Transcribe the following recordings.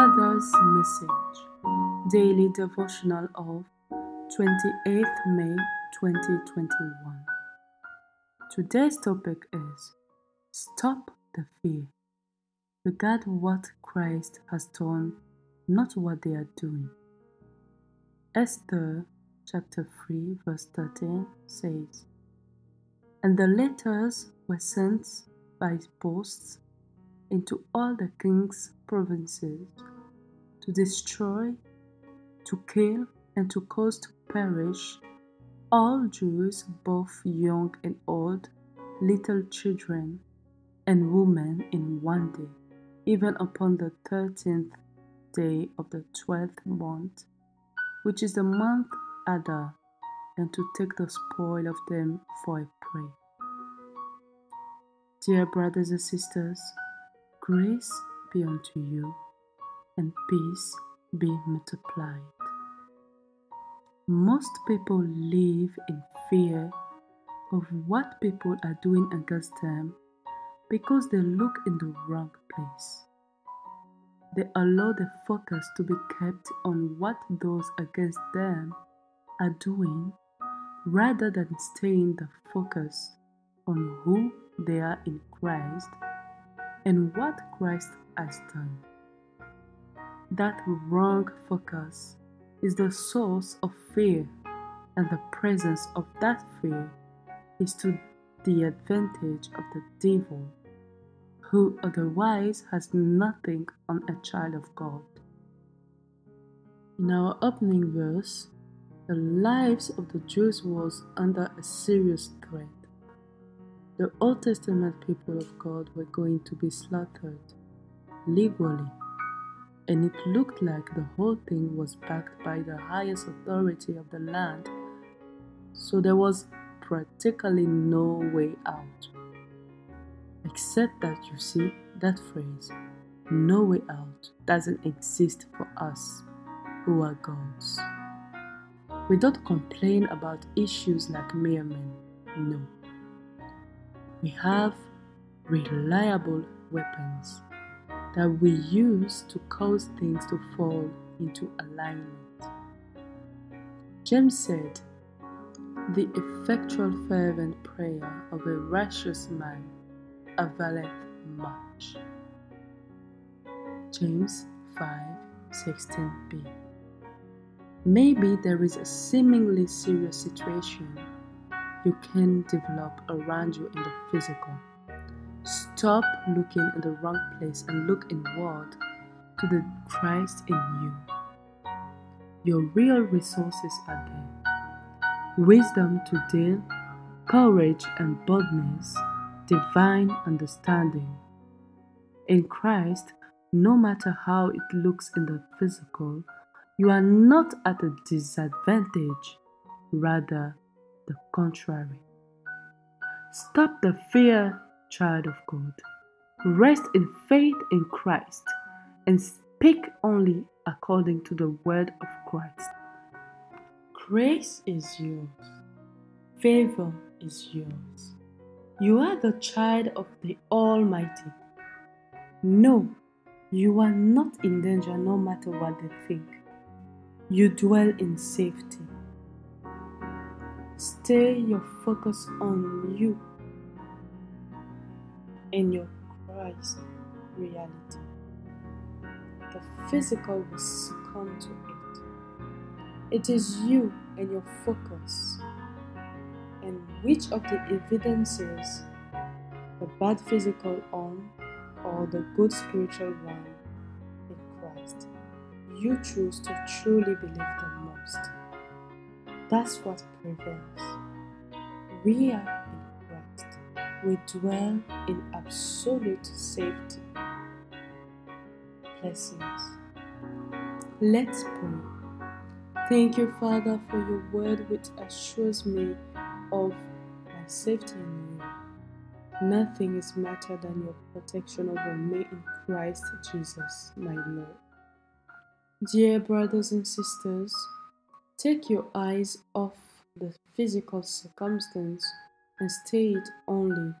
Father's Message Daily Devotional of 28th May 2021. Today's topic is Stop the Fear. Regard what Christ has done, not what they are doing. Esther chapter 3, verse 13 says, And the letters were sent by posts into all the king's provinces to destroy, to kill, and to cause to perish all Jews, both young and old, little children, and women in one day, even upon the thirteenth day of the twelfth month, which is the month Adar, and to take the spoil of them for a prey. Dear brothers and sisters, Grace be unto you, and peace be multiplied. Most people live in fear of what people are doing against them because they look in the wrong place. They allow the focus to be kept on what those against them are doing rather than staying the focus on who they are in Christ and what Christ has done. That wrong focus is the source of fear, and the presence of that fear is to the advantage of the devil, who otherwise has nothing on a child of God. In our opening verse, the lives of the Jews was under a serious threat the Old Testament people of God were going to be slaughtered legally, and it looked like the whole thing was backed by the highest authority of the land, so there was practically no way out. Except that you see, that phrase, no way out, doesn't exist for us who are God's. We don't complain about issues like mere men, no we have reliable weapons that we use to cause things to fall into alignment. James said, The effectual fervent prayer of a righteous man availeth much. James 5 16b. Maybe there is a seemingly serious situation you can develop around you in the physical. Stop looking in the wrong place and look inward to the Christ in you. Your real resources are there wisdom to deal, courage and boldness, divine understanding. In Christ, no matter how it looks in the physical, you are not at a disadvantage, rather, the contrary. Stop the fear, child of God. Rest in faith in Christ and speak only according to the word of Christ. Grace is yours, favor is yours. You are the child of the Almighty. No, you are not in danger no matter what they think. You dwell in safety. Stay your focus on you and your Christ reality. The physical will succumb to it. It is you and your focus. And which of the evidences, the bad physical on or the good spiritual one in Christ, you choose to truly believe the most? That's what prevails. We are in. We dwell in absolute safety. Blessings. Let's pray. Thank you, Father, for your word which assures me of my safety in you. Nothing is matter than your protection over me in Christ Jesus, my Lord. Dear brothers and sisters, Take your eyes off the physical circumstance and stay it only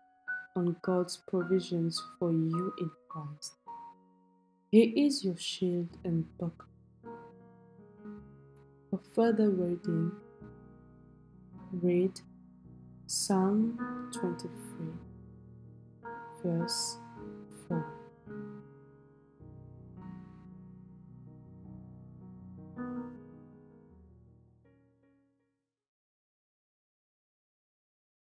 on God's provisions for you in Christ. He is your shield and buckler. For further reading, read Psalm 23, verse